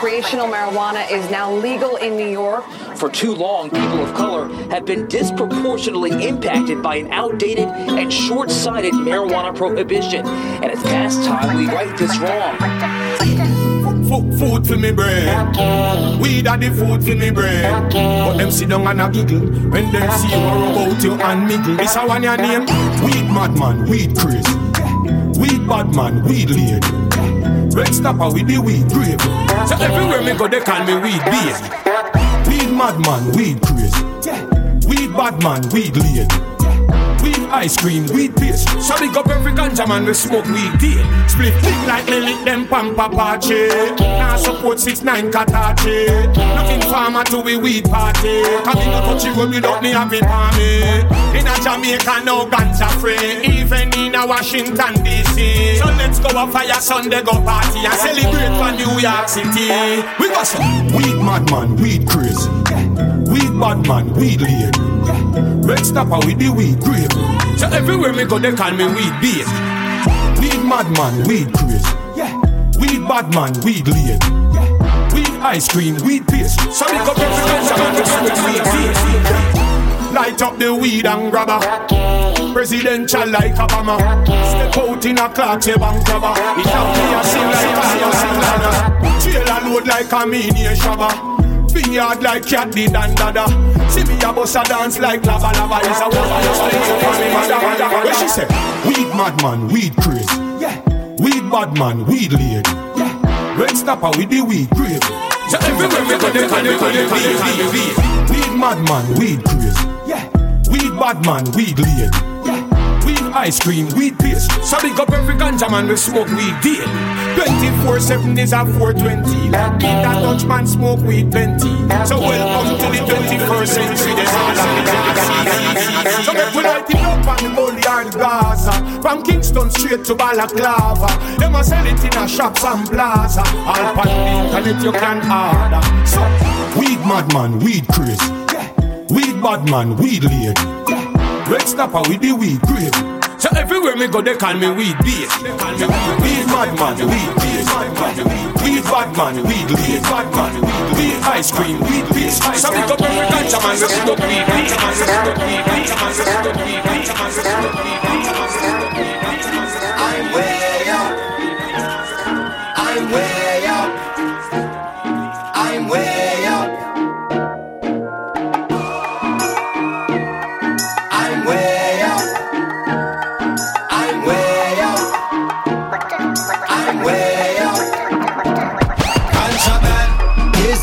breaking news recreational marijuana is now legal in New York. For too long, people of color have been disproportionately impacted by an outdated and short sighted marijuana prohibition. And it's past time we right this wrong. Food, food for me brain. Weed are the food for me brain. But them sit down and a giggle when them see you about you and miggle. This a one your name. Weed madman, weed crazy. Weed bad man, weed lady. Red stopper with the weed grave. So everywhere me go, they call me weed beard. Weed madman, weed crazy. Weed bad man, weed lady. Weed ice cream, weed paste. So big up every ganja man we smoke weed deal. Split thick like lick them pampa pache. Now support six nine katache. Looking farmer to we weed party. Coming up touchy when me don't it for me. In a Jamaica no ganja free. Even in a Washington DC. So let's go a fire Sunday go party and celebrate for New York City. We got some weed madman, weed crazy. Weed bad man, weed lady. Red stopper with the weed grape. So everywhere me go, they call me weed beard. Weed madman, weed crazy. Yeah. Weed bad man, weed lady. Yeah. Weed ice cream, weed paste. So me go every ganja man to smoke weed beard. Light up the weed and grabber. Presidential like Obama. Step out in a clock, say bank robber. It have me a sing like a sing like Trailer load like a mini shabba. Vineyard like cat did and dada. See me a bust a dance like lava lava. Is a woman just like me mother mother. Where she say, weed madman, weed crazy. Yeah. Weed bad man, weed lady. Yeah. Red stopper with the weed grave. So everywhere we go, they call me weed, weed, weed, weed. Madman, weed crazy. Yeah. Weed bad man, weed lady. Ice cream, weed paste. So big up every ganja man we smoke weed deal. 24-7 is a 420. Like me that Dutch man smoke weed plenty. So welcome to the 21st century. So make we light it up on the and Gaza. From Kingston straight to Balaclava. Them a sell it in a shops and plaza. All pan the internet you can order. So weed madman, weed crazy. Weed bad man, weed lady. Red stopper with the weed grave. So everywhere me go, they call me weed beast. Weed madman, weed beast. Weed bad man, weed lead. Bad man, weed ice cream, weed beast. So me go every ganja man, we smoke weed beast. I'm way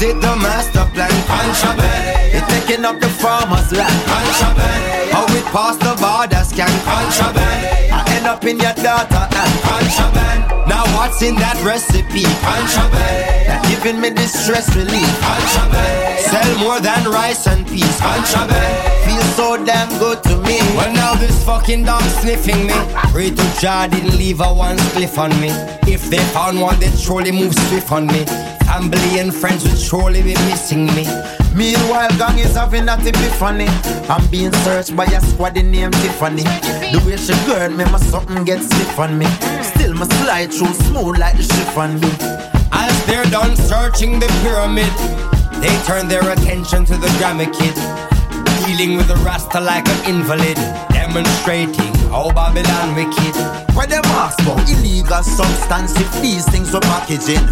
It the master plan? Contraband, it's taking up the farmer's land. Contraband, how we pass the border scan. Contraband, I end up in your data and contraband. Now what's in that recipe? Contraband, that giving me distress relief. Contraband, sell more than rice and peas. Contraband, feels so damn good to me. Well now this fucking dog sniffing me. Pray to Jah didn't leave a one spliff on me. If they found one, they'd surely move swift on me. Family and friends would surely be missing me. Meanwhile, gang is having that epiphany. I'm being searched by a squad named Tiffany. The way she gird me, my something gets stiff on me. Still, my slide through smooth like the chiffon me. As they're done searching the pyramid, they turn their attention to the Grammy Kid. Dealing with the Rasta like an invalid, demonstrating how Babylon wicked. Where them ask for illegal substance if these things were packaging.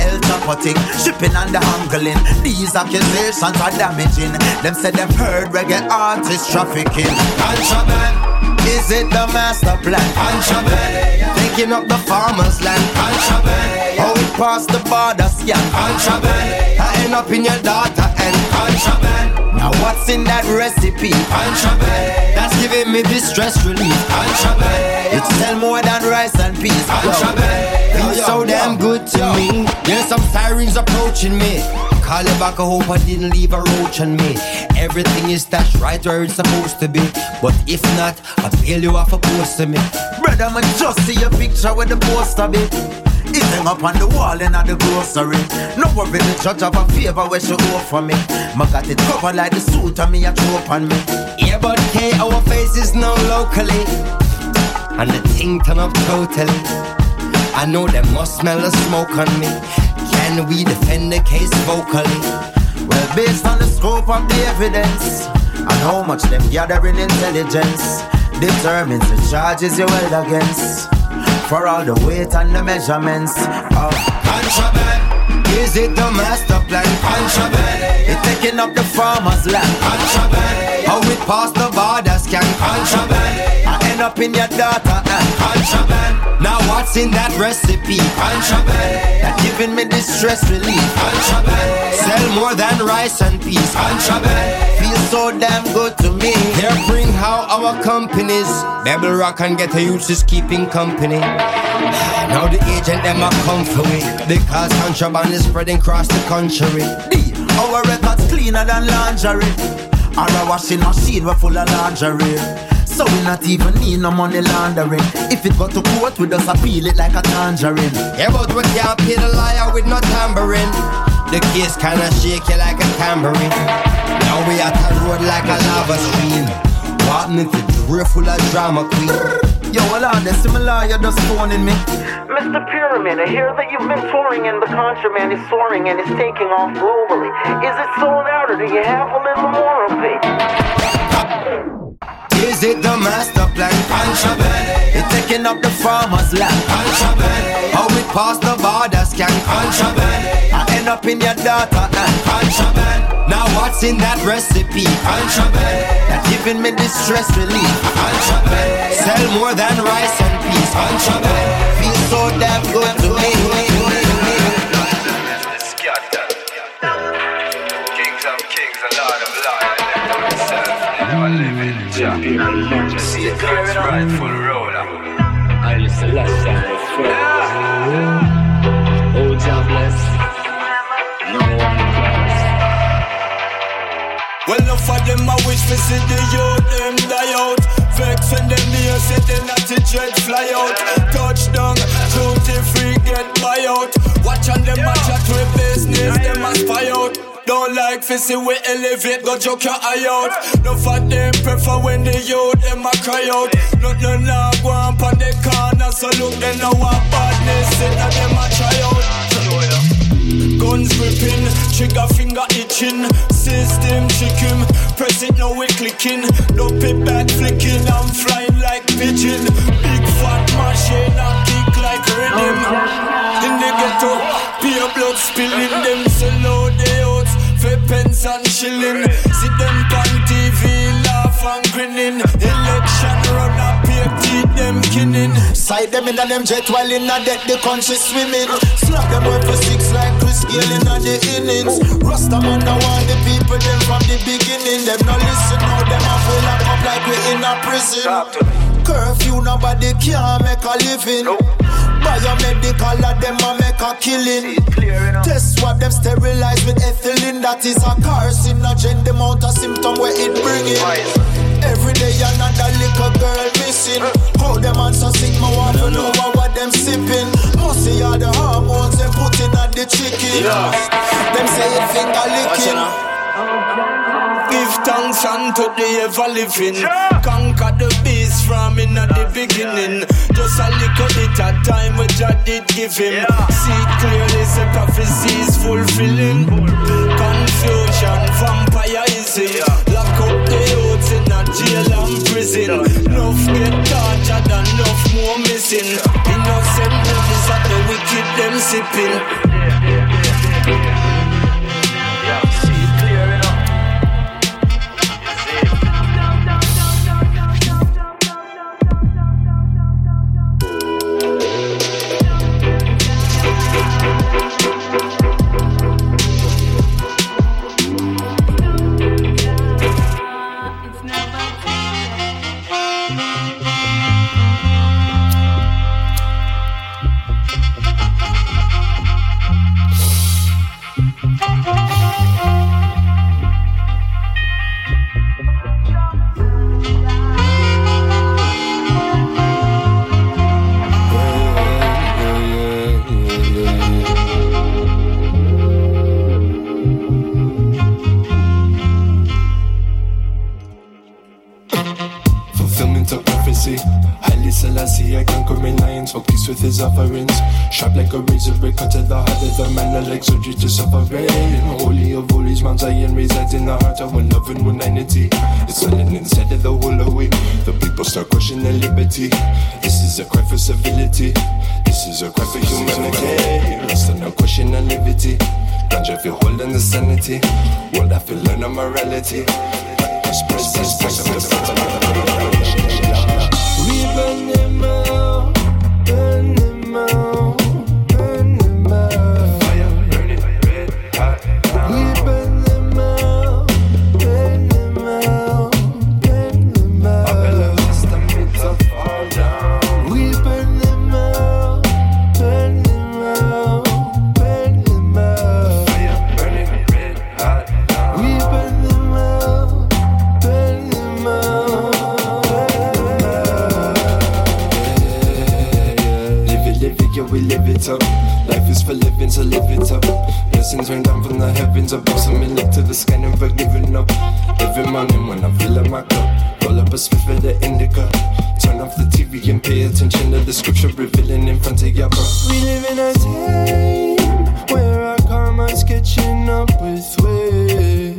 El Chapotic, shipping and the handling. These accusations are damaging. Them said them heard reggae artists trafficking. Contraband, is it the master plan? Contraband, taking up the farmer's land. Contraband, how it pass the border scan. Contraband, I end up in your and contraband. Now what's in that recipe? Contraband, that's giving me distress relief. Contraband, it sell more than rice and peas. Contraband, feels so damn good to me. There's some sirens approaching me. Call it back, I hope I didn't leave a roach on me. Everything is stashed right where it's supposed to be. But if not, I'll bail you off a post to me. Brother, man, just see your picture with the poster be. It hang up on the wall in at the grocery. No worry, the judge have a favor where she offer me. My got it covered like the suit on me a trope on me. Yeah, but K, our faces known locally. And the thing turn up totally. I know they must smell the smoke on me. Can we defend the case vocally. Well, based on the scope of the evidence and how much them gathering intelligence determines the charges you held against. For all the weight and the measurements of contraband. Is it the master plan? Contraband. It's taking up the farmer's land. Contraband. How it past the borders can contraband. I end up in your data and contraband. Now what's in that recipe? Contraband. That giving me distress relief. Contraband. Sell more than rice and peas. Contraband. Feel so damn good to me. Here bring how our companies Bebble rock and get a youth is keeping company. Now the agent them a come for me because contraband is spreading across the country. D, our records cleaner than lingerie. Our washing machine we're full of lingerie. So we not even need no money laundering. If it got to court, we just appeal it like a tangerine. Yeah, but we can't pay the liar with no tambourine. The case kinda shake you like a tambourine. Now we at a road like a lava stream. Walking into drift full of drama queen. Yo, hold on, there's similar, you're just phoning me. Mr. Pyramid, I hear that you've been touring and the contraband is soaring and is taking off globally. Is it sold out or do you have a little more of it? Is it the master plan? Contraband. It's taking up the farmer's land. Contraband. How we past the borders can contraband. I end up in your data and contraband. Now what's in that recipe? Contraband. That giving me distress relief. Contraband. Sell more than rice and peas. Contraband. Feel so damn good to me. Kings of kings, a lot of liars. Never live in Jah. See God's rightful ruler. I used to last time Oh, Jah bless. No one cares. Well, enough of them I wish to see the youth them die out. Vex when them near say they not to jet fly out. Touchdown, duty free get buy out. Watch on them match at Don't like fi see we elevate, go joke your eye out. No for them prefer when the youth them a cry out. Nothing nah go on pon the corner, so look they know what badness, say that them a try out. Guns gripping, trigger finger itching, system chicken, press it now we clicking, don't back flicking, I'm flying like pigeon, big fat machine, I kick like rhythm. In the ghetto, beer blood spilling, them oats, for pence and shilling, see them on TV, laugh and grinning, election run up, here, teeth them kinning. Side them in a them jet while in a deck the country swimming. Slap them up for six like Chris Gayle in the innings. Rasta man now want the people them from the beginning. Them no listen now them a full lock up like we in a prison. Curfew nobody can make a living. Biomedical of them a make a killing. Test swab them sterilize with ethylene. That is a carcinogen. The amount of symptom where it bring in. Every day another little girl missing. How them answer sick, me want to know what, what them sipping. See all the hormones them putting at the chicken. Them say it finger licking. Give thanks unto the ever living. Conquer the beast from in at the beginning. Just a little bit of time which I did give him. See clearly, say prophecy is fulfilling. Confusion, vampire, vampireism. Lock up the youths in a jail and prison. Enough get tortured and enough more missing. Innocent movies that the wicked them sipping. Morality. Morning when I fill up my cup, roll up a spliff for the indica. Turn off the TV and pay attention to the scripture revealing in front of your bro. We live in a time where our karma's catching up with we.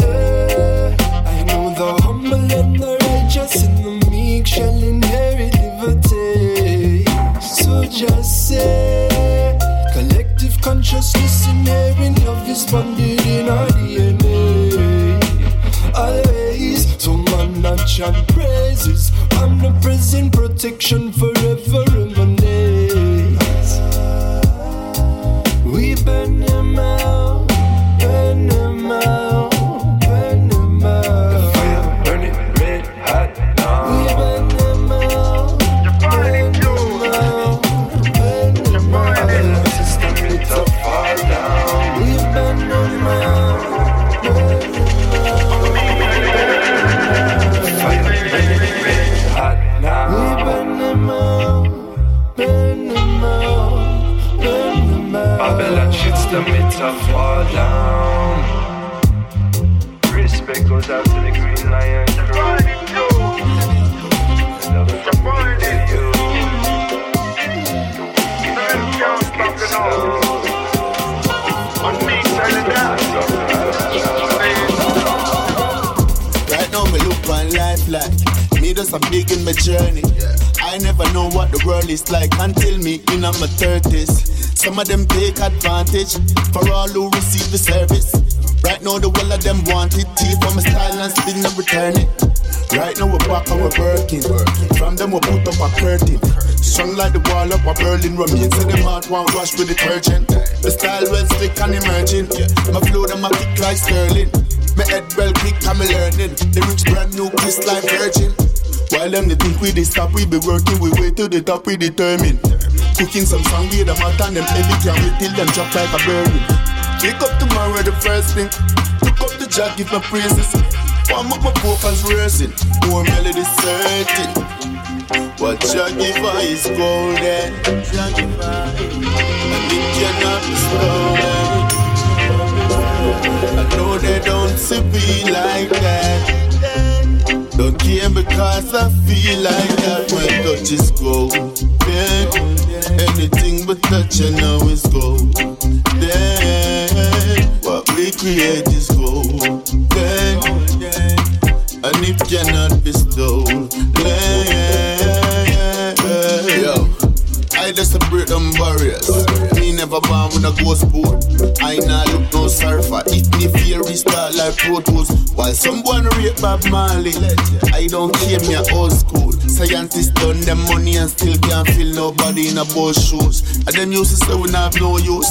Eh, I know the humble and the righteous and the meek shall inherit liberty. So just say, collective consciousness inherent love is bonded in our man not chant praises. Omnipresent protection forever me just a big in my journey. I never know what the world is like until me in my thirties. Some of them take advantage for all who receive the service. Right now, the whole of them want it. Teeth from my style and still never return it. Right now, we're back and we're working. From them, we put up a curtain. Strong like the wall up a Berlin remain. Say them out one wash with the detergent. The style well slick and emerging. My flow, them a kick like Sterling. My head well quick, I'm learning. The rich brand new kiss like Virgin. While them they think we dey stop, we be working, we way to the top, we determined. Cooking some song them out and them heavy can wait till them drop like a burning. Wake up tomorrow the first thing. Look up the jack, give my praises. Warm up my vocals rehearsing. More melody certain. What her is golden. And it cannot be stolen. I know they don't see me like that. Don't care because I feel like that. My touch is gold. Yeah. Anything but touch, you know is gold. Yeah. What we create is gold. Yeah. And it cannot be stolen. Yeah. Just a break them barriers. Me never born with a ghost boat. I not look no surfer. If me fear restart like Pro Tools. While someone rape Bob Marley, I don't care me old school. Scientists done them money and still can't feel nobody in a boss shoes. And them used to say we not have no use.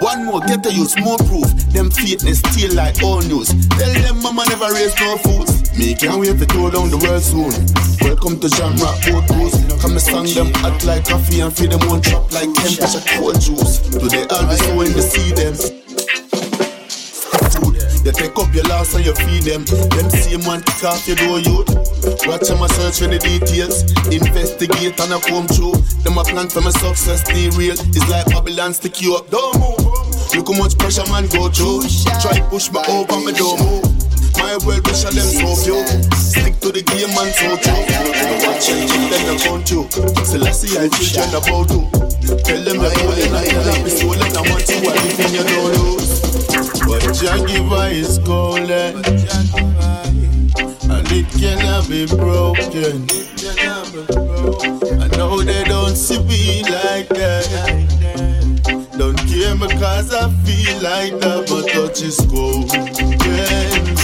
One more, get a use, more proof. Them fakeness still like all news. Tell them mama never raised no fools. Me can't wait to go down the world soon. Welcome to Jam Rock Boat Cruise. Come and song them hot like coffee and feed them one chop like temperature cold juice. Do they always go in to see them? Food. You take up your loss and you feed them. Them same man kick off your door youth. Watch them a search for the details. Investigate and I come through. Them a plan for my success, the real. It's like Babylon stick you up. Don't move. Look how much pressure man go through. Try push me over, me don't move my well wisher them so few. Stick to the game and so true. No one changing them the country. Still I see I children about you. tell them the whole in I love is stolen. I want to what if you don't lose. But Jagiva is golden, and it cannot be broken. I know they don't see me like that. Don't care because I feel like that, but touch is golden.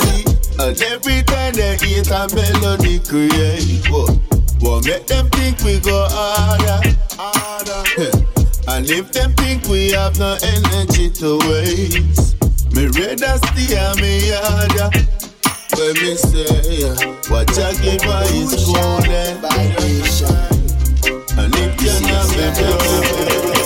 And every time they hear a melody create what? What make them think we go harder, harder. and if them think we have no energy to waste Me rather stay me harder When me say, what you give her is golden And if you're not me,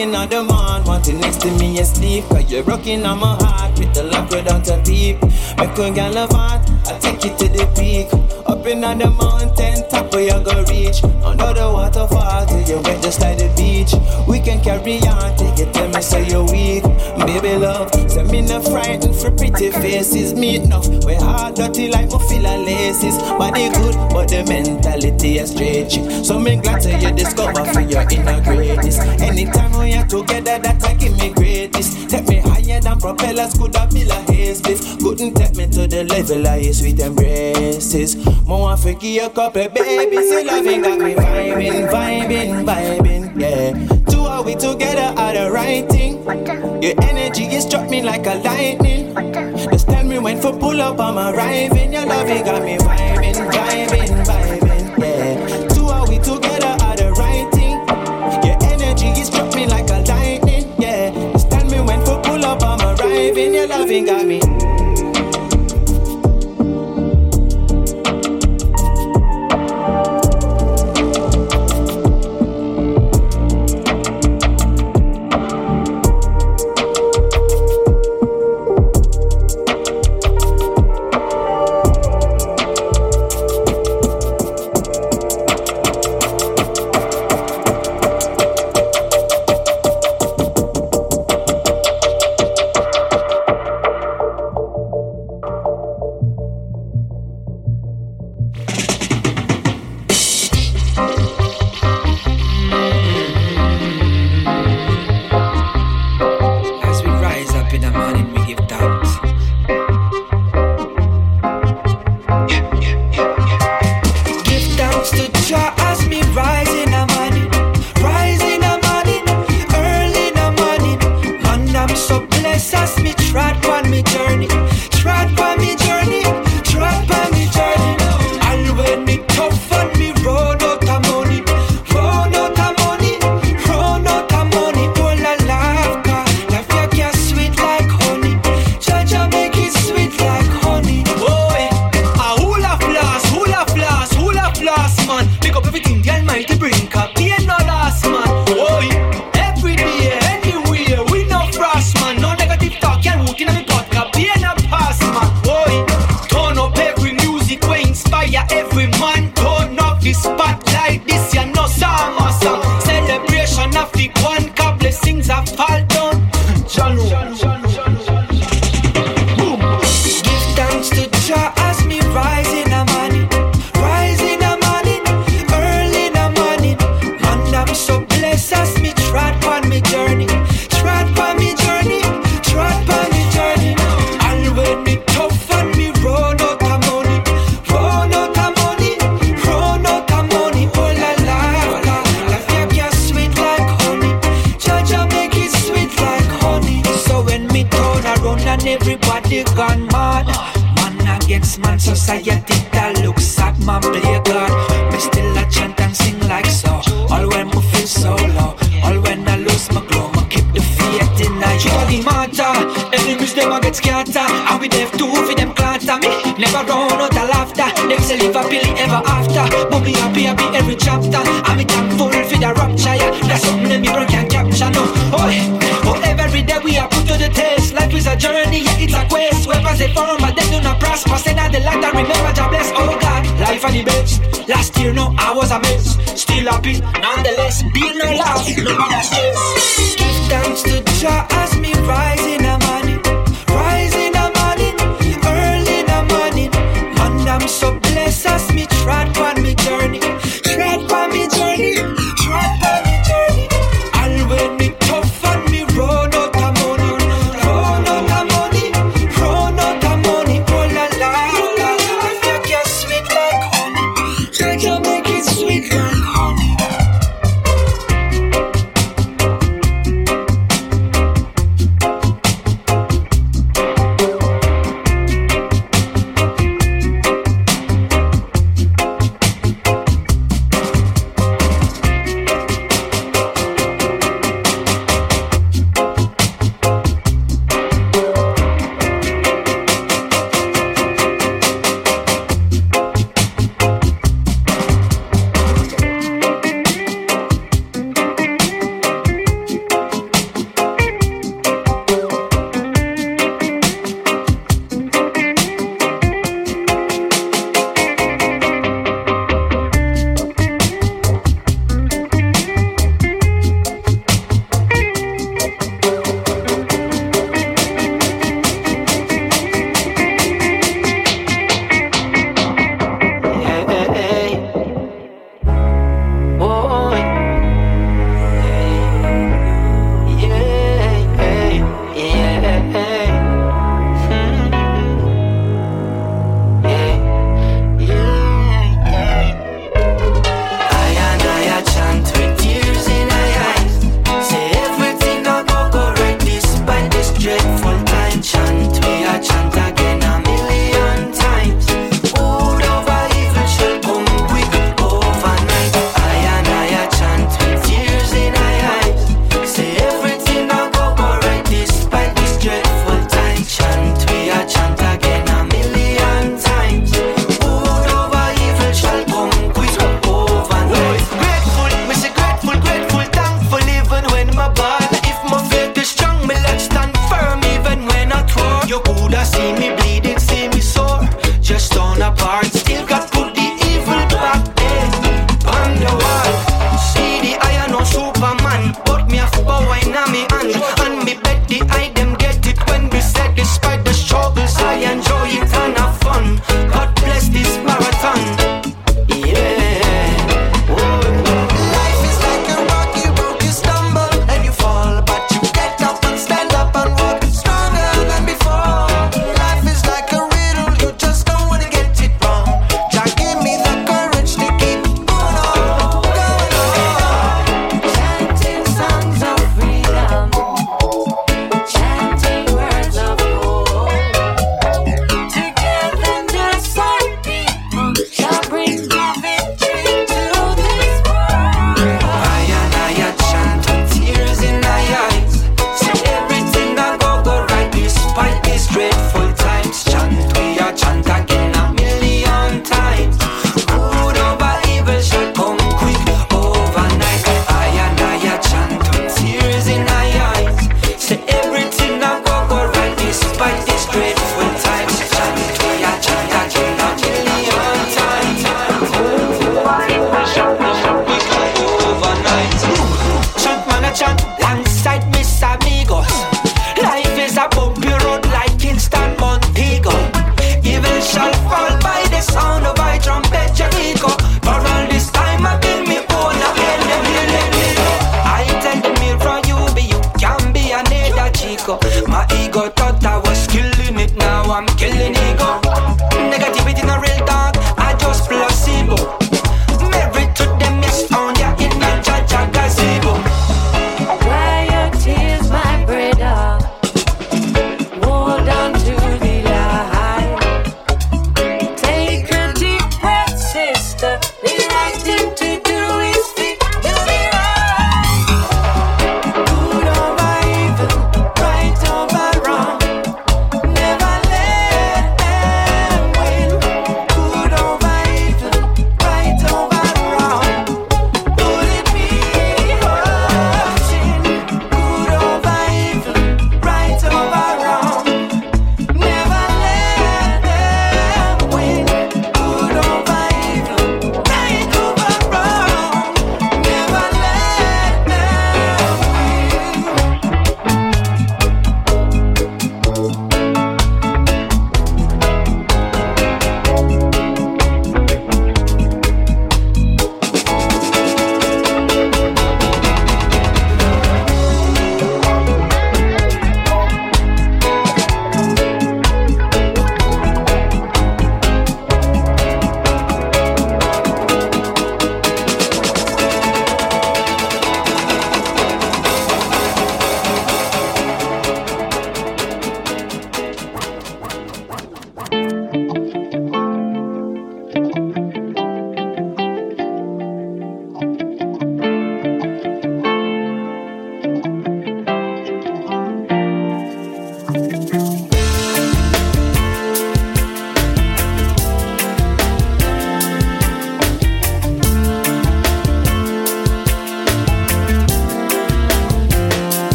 When on the morn, wanting next to me asleep. Cause you're rocking on my heart with the love without a peep. Make a gal love I take you to the peak. In on the mountain top where you go reach. Under the waterfall till you wet just like the beach. We can carry on take it tell me say you're weak. Baby love, say me not frightened for pretty faces. Me enough, we hard dirty like feel laces. Body good, but the mentality is chick. So me glad to you discover for your inner greatness. Anytime we are together, that I give me greatness. Take me higher than propellers, could have built a haze. Couldn't take me to the level of your sweet embraces. More want to give a couple babies, your loving got me vibing, vibing, vibing, yeah. Two are we together are the right thing. Your energy is struck me like a lightning. Just tell me when for pull up, I'm arriving. Your loving got me vibing, vibing, vibing, yeah. Two are we together are the right thing. Your energy is struck me like a lightning, yeah. Just tell me when for pull up, I'm arriving. Your loving got me. Against man, society that looks sad, man play God. Me still a chant and sing like so. All when me feel so low, all when I lose my glow, me keep the faith in I. The matter, enemies them a get scatter. And we deaf too for them clatter me. Never run out of laughter. Them say live happily ever after. But me happy happy every chapter. Me thankful for the rapture. Yeah. That's something them mirror can capture. No, oh, oh, every day we are put to the test. Life is a journey, yeah, it's a quest. Weapons they do not prosper. Send out the light and remember, God bless, oh God. life are the best. Last year, no, I was a mess. Still happy, nonetheless. Be no laugh, no matter stress. Give thanks to Jah as me rising a money. Rising a money, early in the morning. And I'm so blessed as me trod on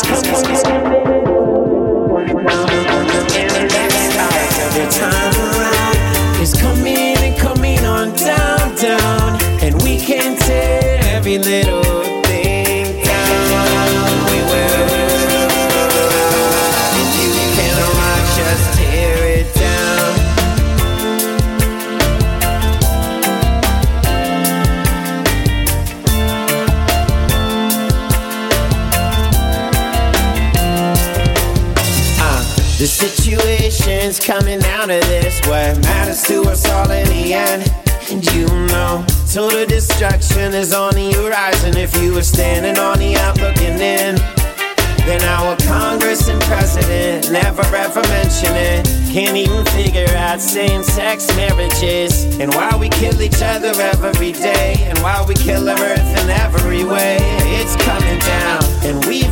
kiss, kiss, kiss. down to this. What matters to us all in the end? And you know, total destruction is on the horizon. If you were standing on the out looking in, then our Congress and President never ever mention it. Can't even figure out same sex marriages. And why we kill each other every day. And why we kill our earth in every way. It's coming down. And we've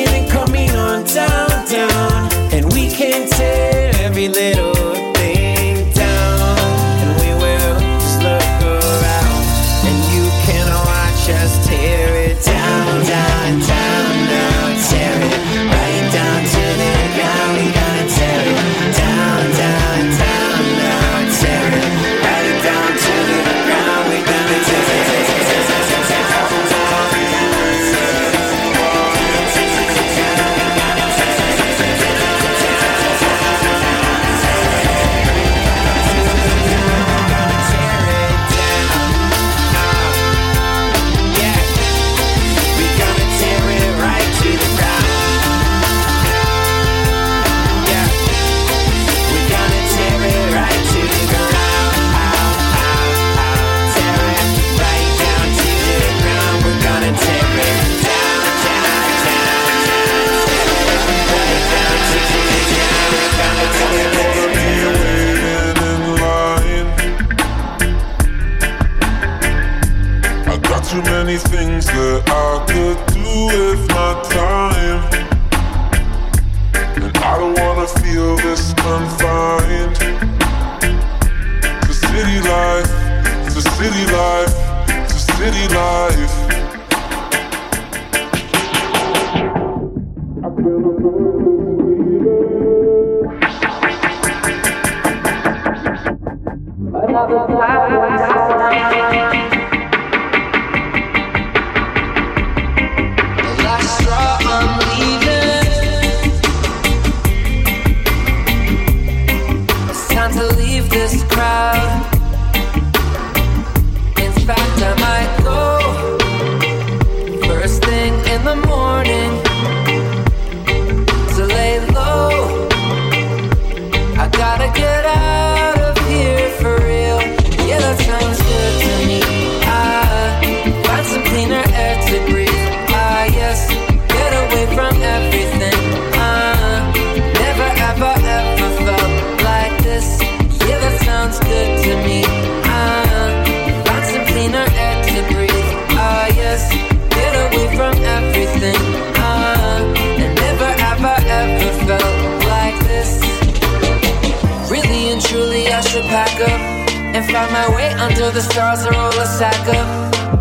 and find my way under the stars and roll a sack up.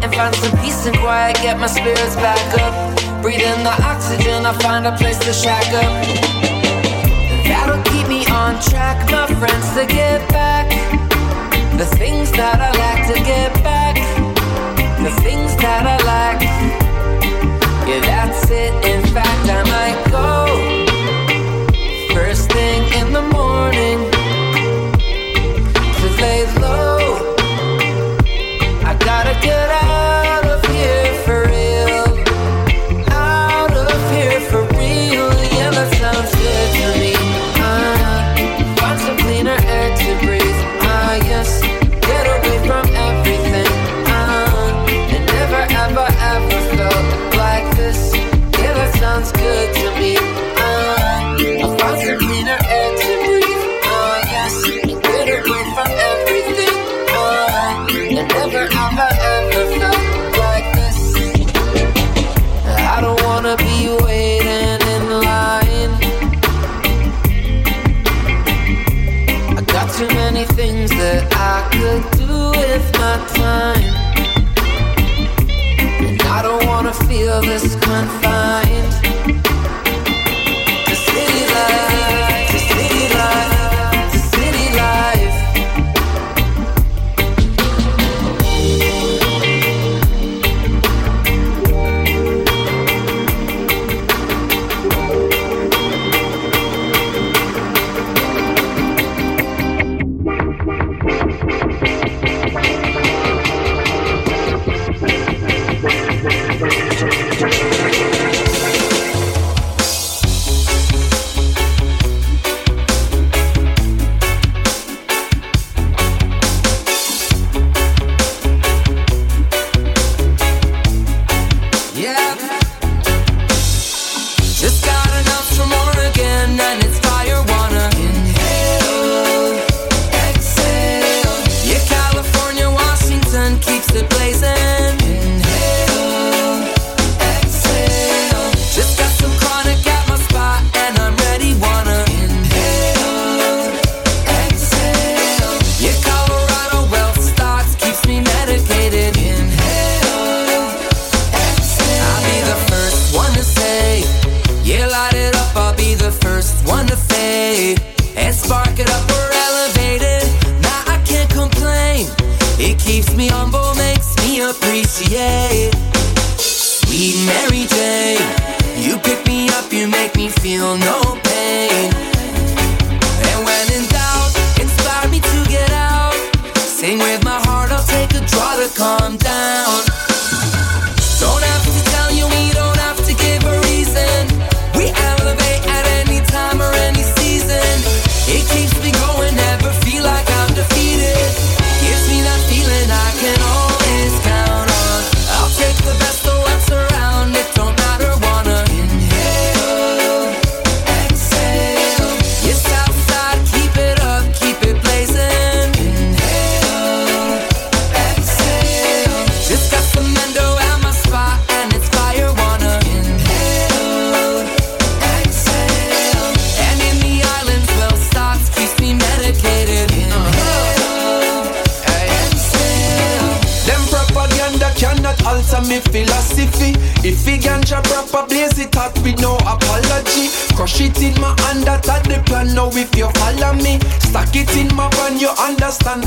And find some peace and quiet get my spirits back up. Breathe in the oxygen i find a place to shack up. That'll keep me on track my friends to get back. The things that i like to get back. The things that i like yeah that's it. In fact i might go.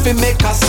if make us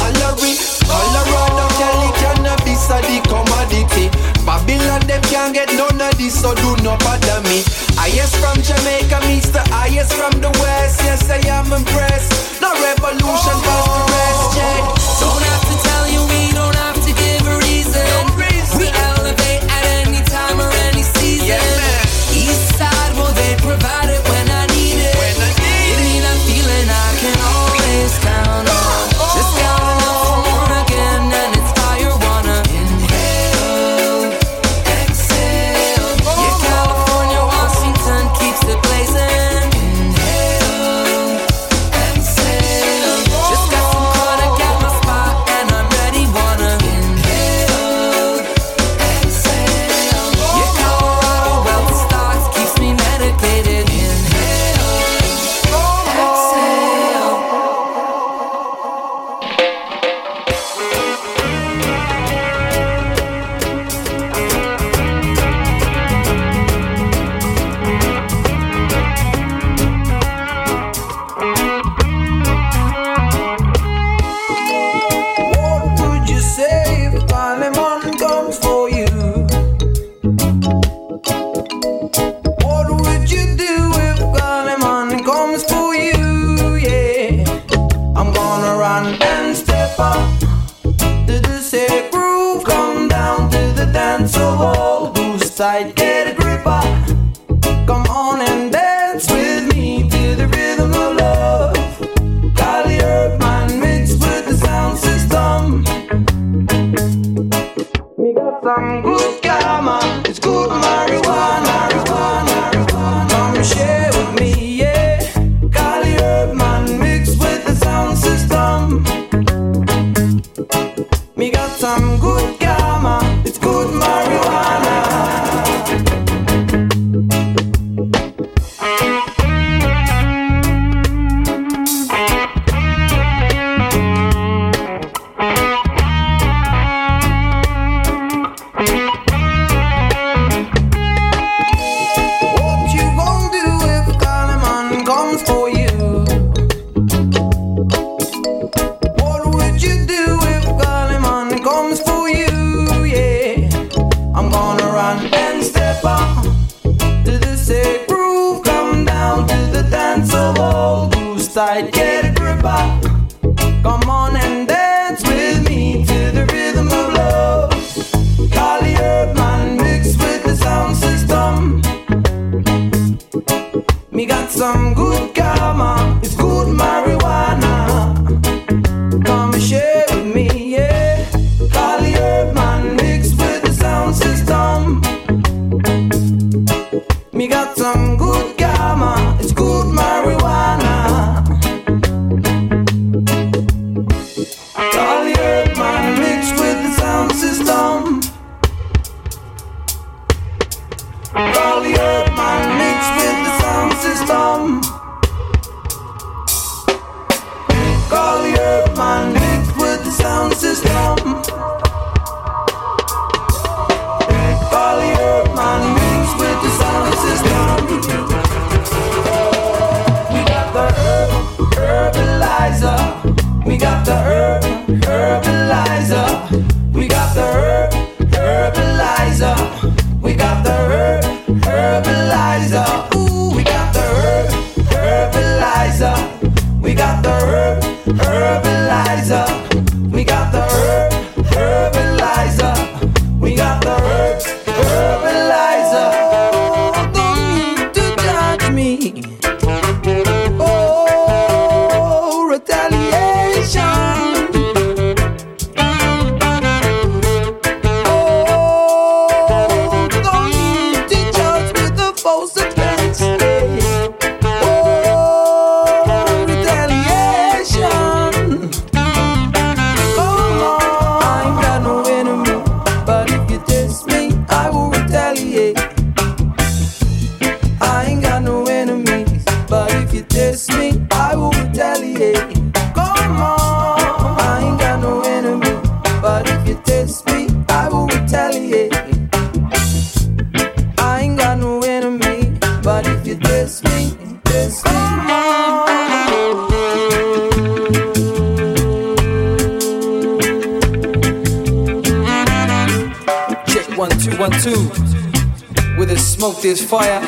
212 With there's smoke there's fire.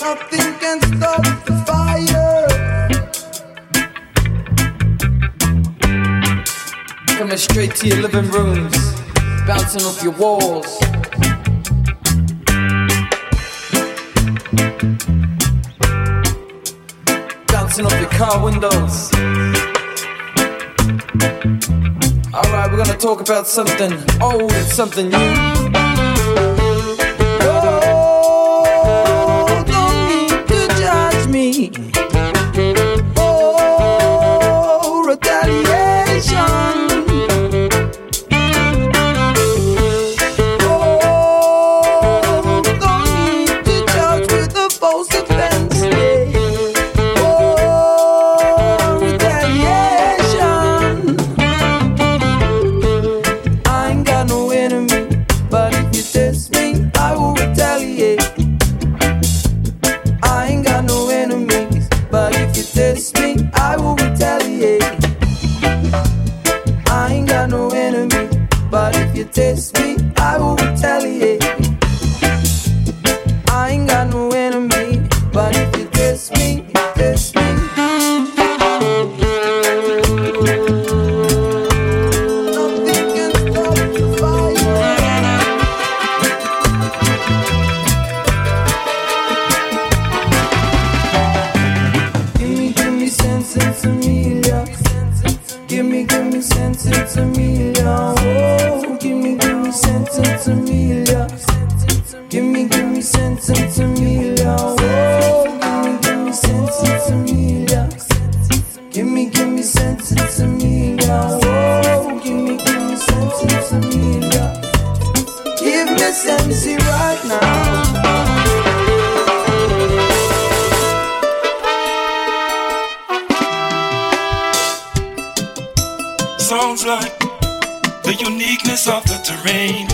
Nothing can stop the fire. Coming straight to your living rooms. Bouncing off your walls. Bouncing off your car windows. talk about something old, and something new. terrain.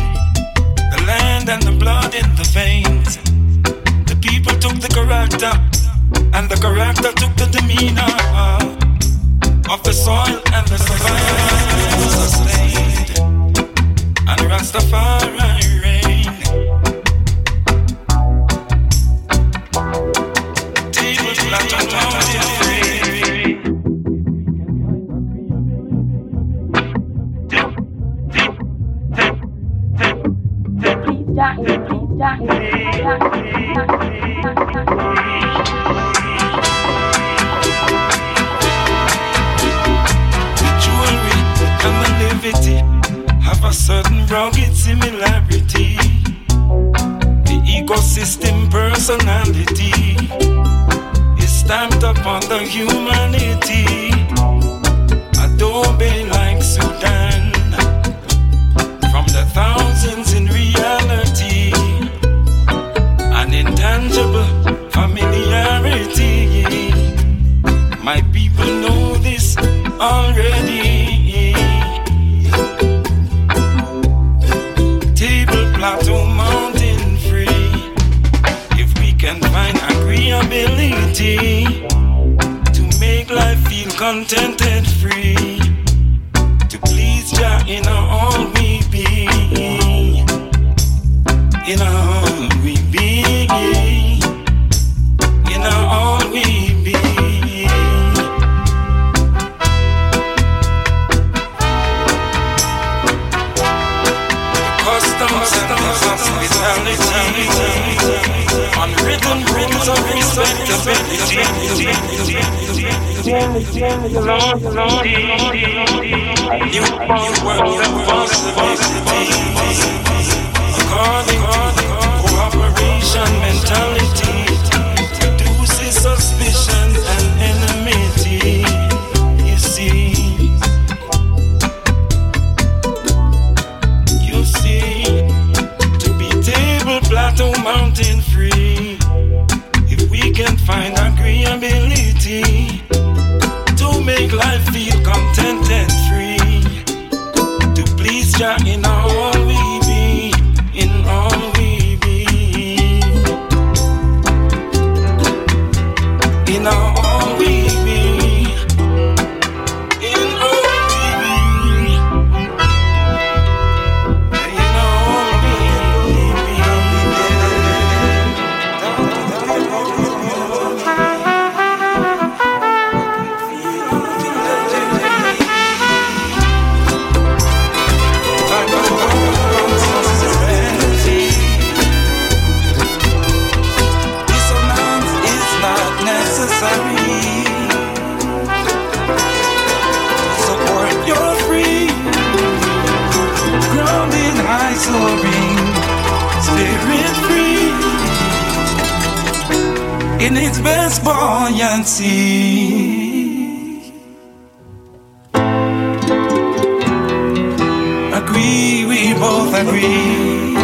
agree, we both agree.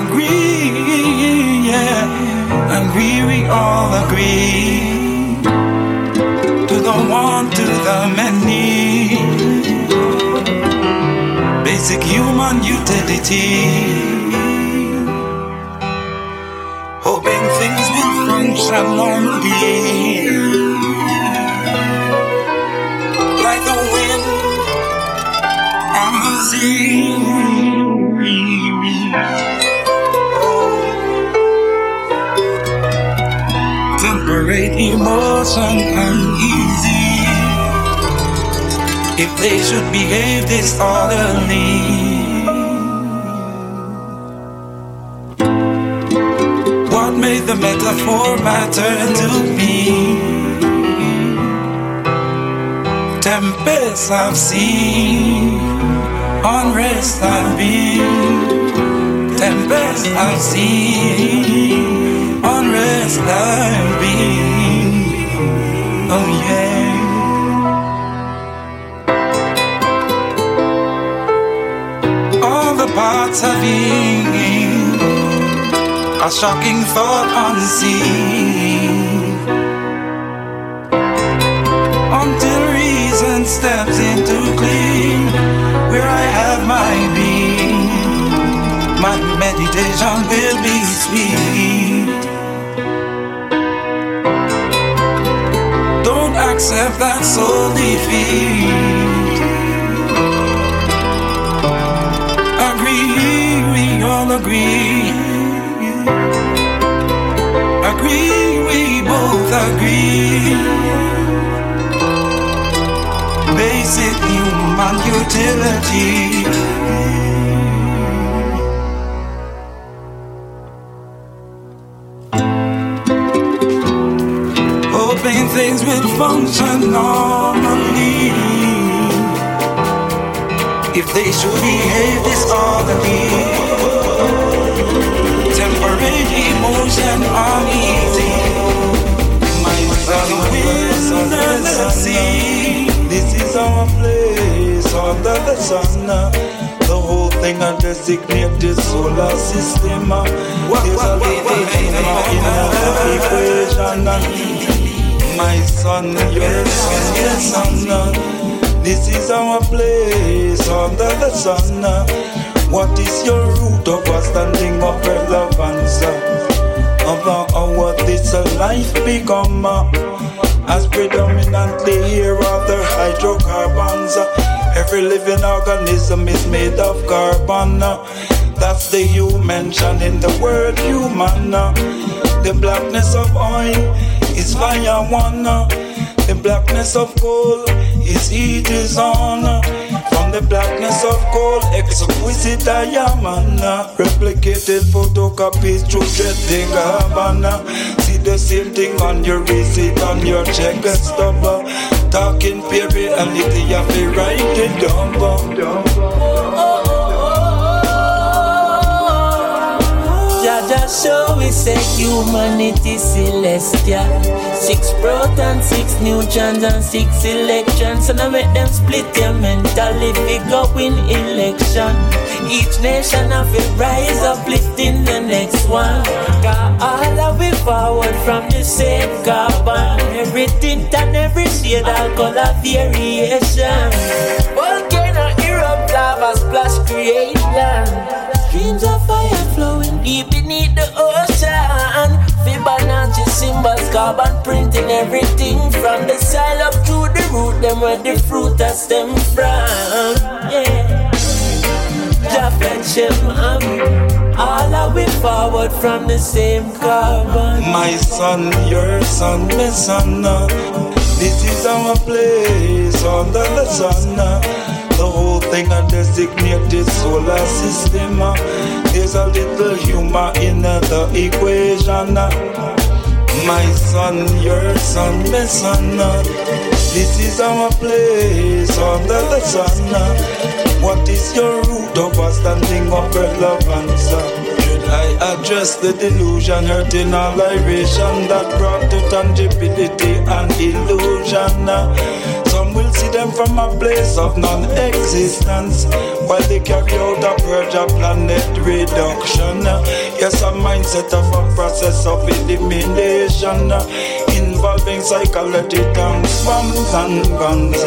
Agree, yeah. Agree, we all agree. To the one, to the many. Basic human utility. Hoping things will function on see. Temperate emotion uneasy. If they should behave disorderly. What made the metaphor matter to me? Tempests I've seen unrest I've been, tempest I've seen, unrest I've been. Oh yeah. All the parts of you a shocking thought unseen. Until reason steps in. Meditation will be sweet. Don't accept that soul defeat. Agree, we all agree. Agree, we both agree. Basic human utility. Will function normally. If they should behave disorderly, temperate emotion uneasy. My brother will never see. This is our place under the sun. The whole thing I designate the solar system. There's a little humor in the equation. My son, your son. This is our place under the sun. What is your root of a standing of relevance? Of our this life become as predominantly here are the hydrocarbons. Every living organism is made of carbon. That's the you mentioned in the word human. Uh, the blackness of oil is fire one. The blackness of coal is heat is on. From the blackness of coal, exquisite diamond. Replicated photocopies through the Gabbana. See the same thing on your receipt, on your check uh, and stub. Talking periodically, you have to write it down. Show we say humanity celestial. Six protons, six neutrons, and six electrons. And I make them split their mentally figure win election. Each nation have a rise up, uplifting the next one. Got all of we forward from the same carbon. Every tint and every shade, all color variation. Symbols, carbon printing everything from the soil up to the root. Them where the fruit has stem from. Yeah. Japan Shem um, all are we forward from the same carbon. My son, your son, my son. This is our place under the sun. The whole thing I designate the solar system. There's a little humor in the equation. My son, your son, my son. Uh. This is our place under the sun. Uh. What is your root of standing of relevance? Should I address the delusion, hurting all iration that brought to tangibility and illusion? Uh? Will see them from a place of non-existence. While they carry out a purge planet reduction. Yes, a mindset of a process of elimination. Involving psychology, tanks, bombs and guns.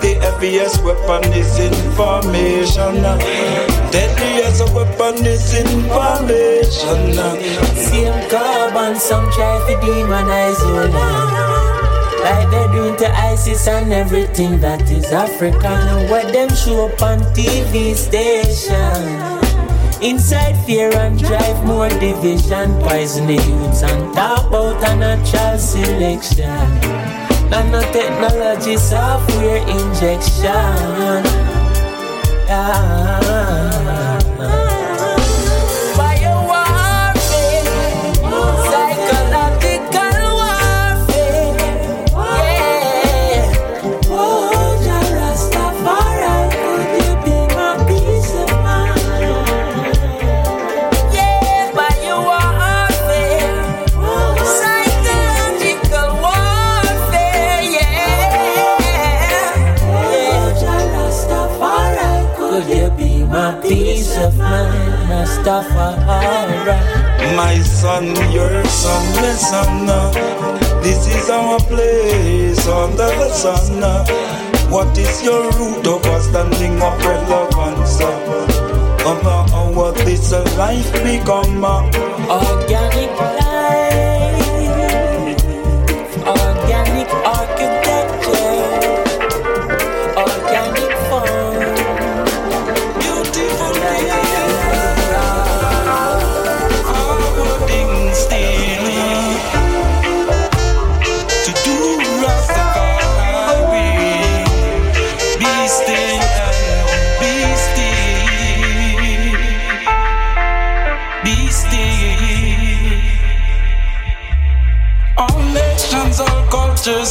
The heaviest weapon is information. Deadliest weapon is information. Same carbon, some try to demonize land. Like they're doing to ISIS and everything that is African. And what them show up on TV station. Inside fear and drive more division. Poison the youths and talk about a natural selection. Nanotechnology software injection. Ah. My son, your son, listen. Uh. This is our place under the sun. Uh. What is your root of standing up relevance? Uh, what this life become? Uh? Organic life,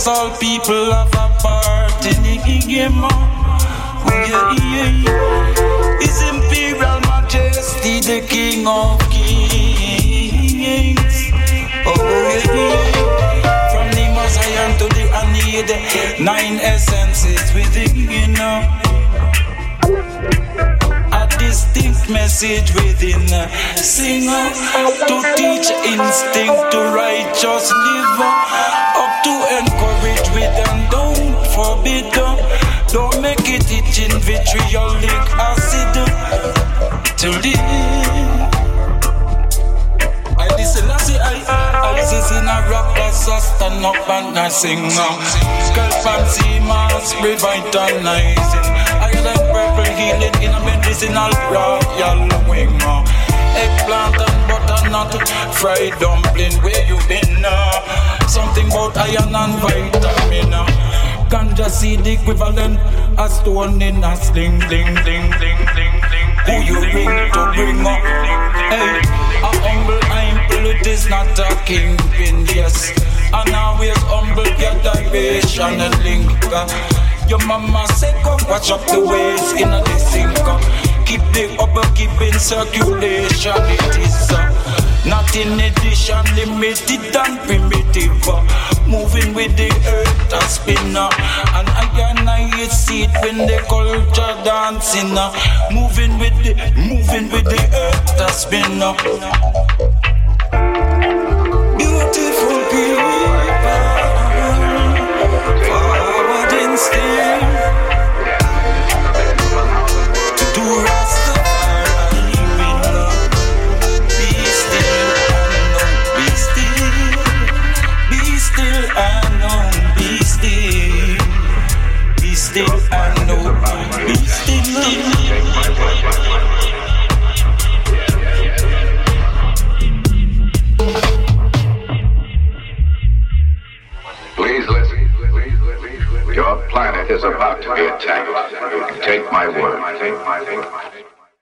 all people have a part in the game. Oh, yeah, yeah. His Imperial Majesty, the King of Kings. Oh, yeah, yeah. From the Messiah to the Anid, nine essences within, you know. A distinct message within. Uh, sing up to teach instinct to righteous live. Itching vitriolic acid. To live. I listen, I see, I, I listen in a rap, so stand up and I sing. Girl fancy mask revitalizing. I like purple healing in a medicinal royal wing. Eggplant and butternut, fried dumpling, where you been? Uh? Something about iron and vitamin. Uh? Ganja seed equivalent, a stone in a sling, ding, ding, ding, ding, ding. Who you bring to bring up? Hey, a humble it is not a kingpin, yes. And always humble, get diversion and link. Your mama say, come watch up the ways in a sink. Keep the upper, keep in circulation, it is. Uh, not in addition, limited and primitive. uh, moving with the earth and spinner. And I and I see it when the culture dancing, uh, moving with the moving with the earth and spinner. Beautiful people, forward and still. Your planet is about to be attacked. Take my word. Take my word.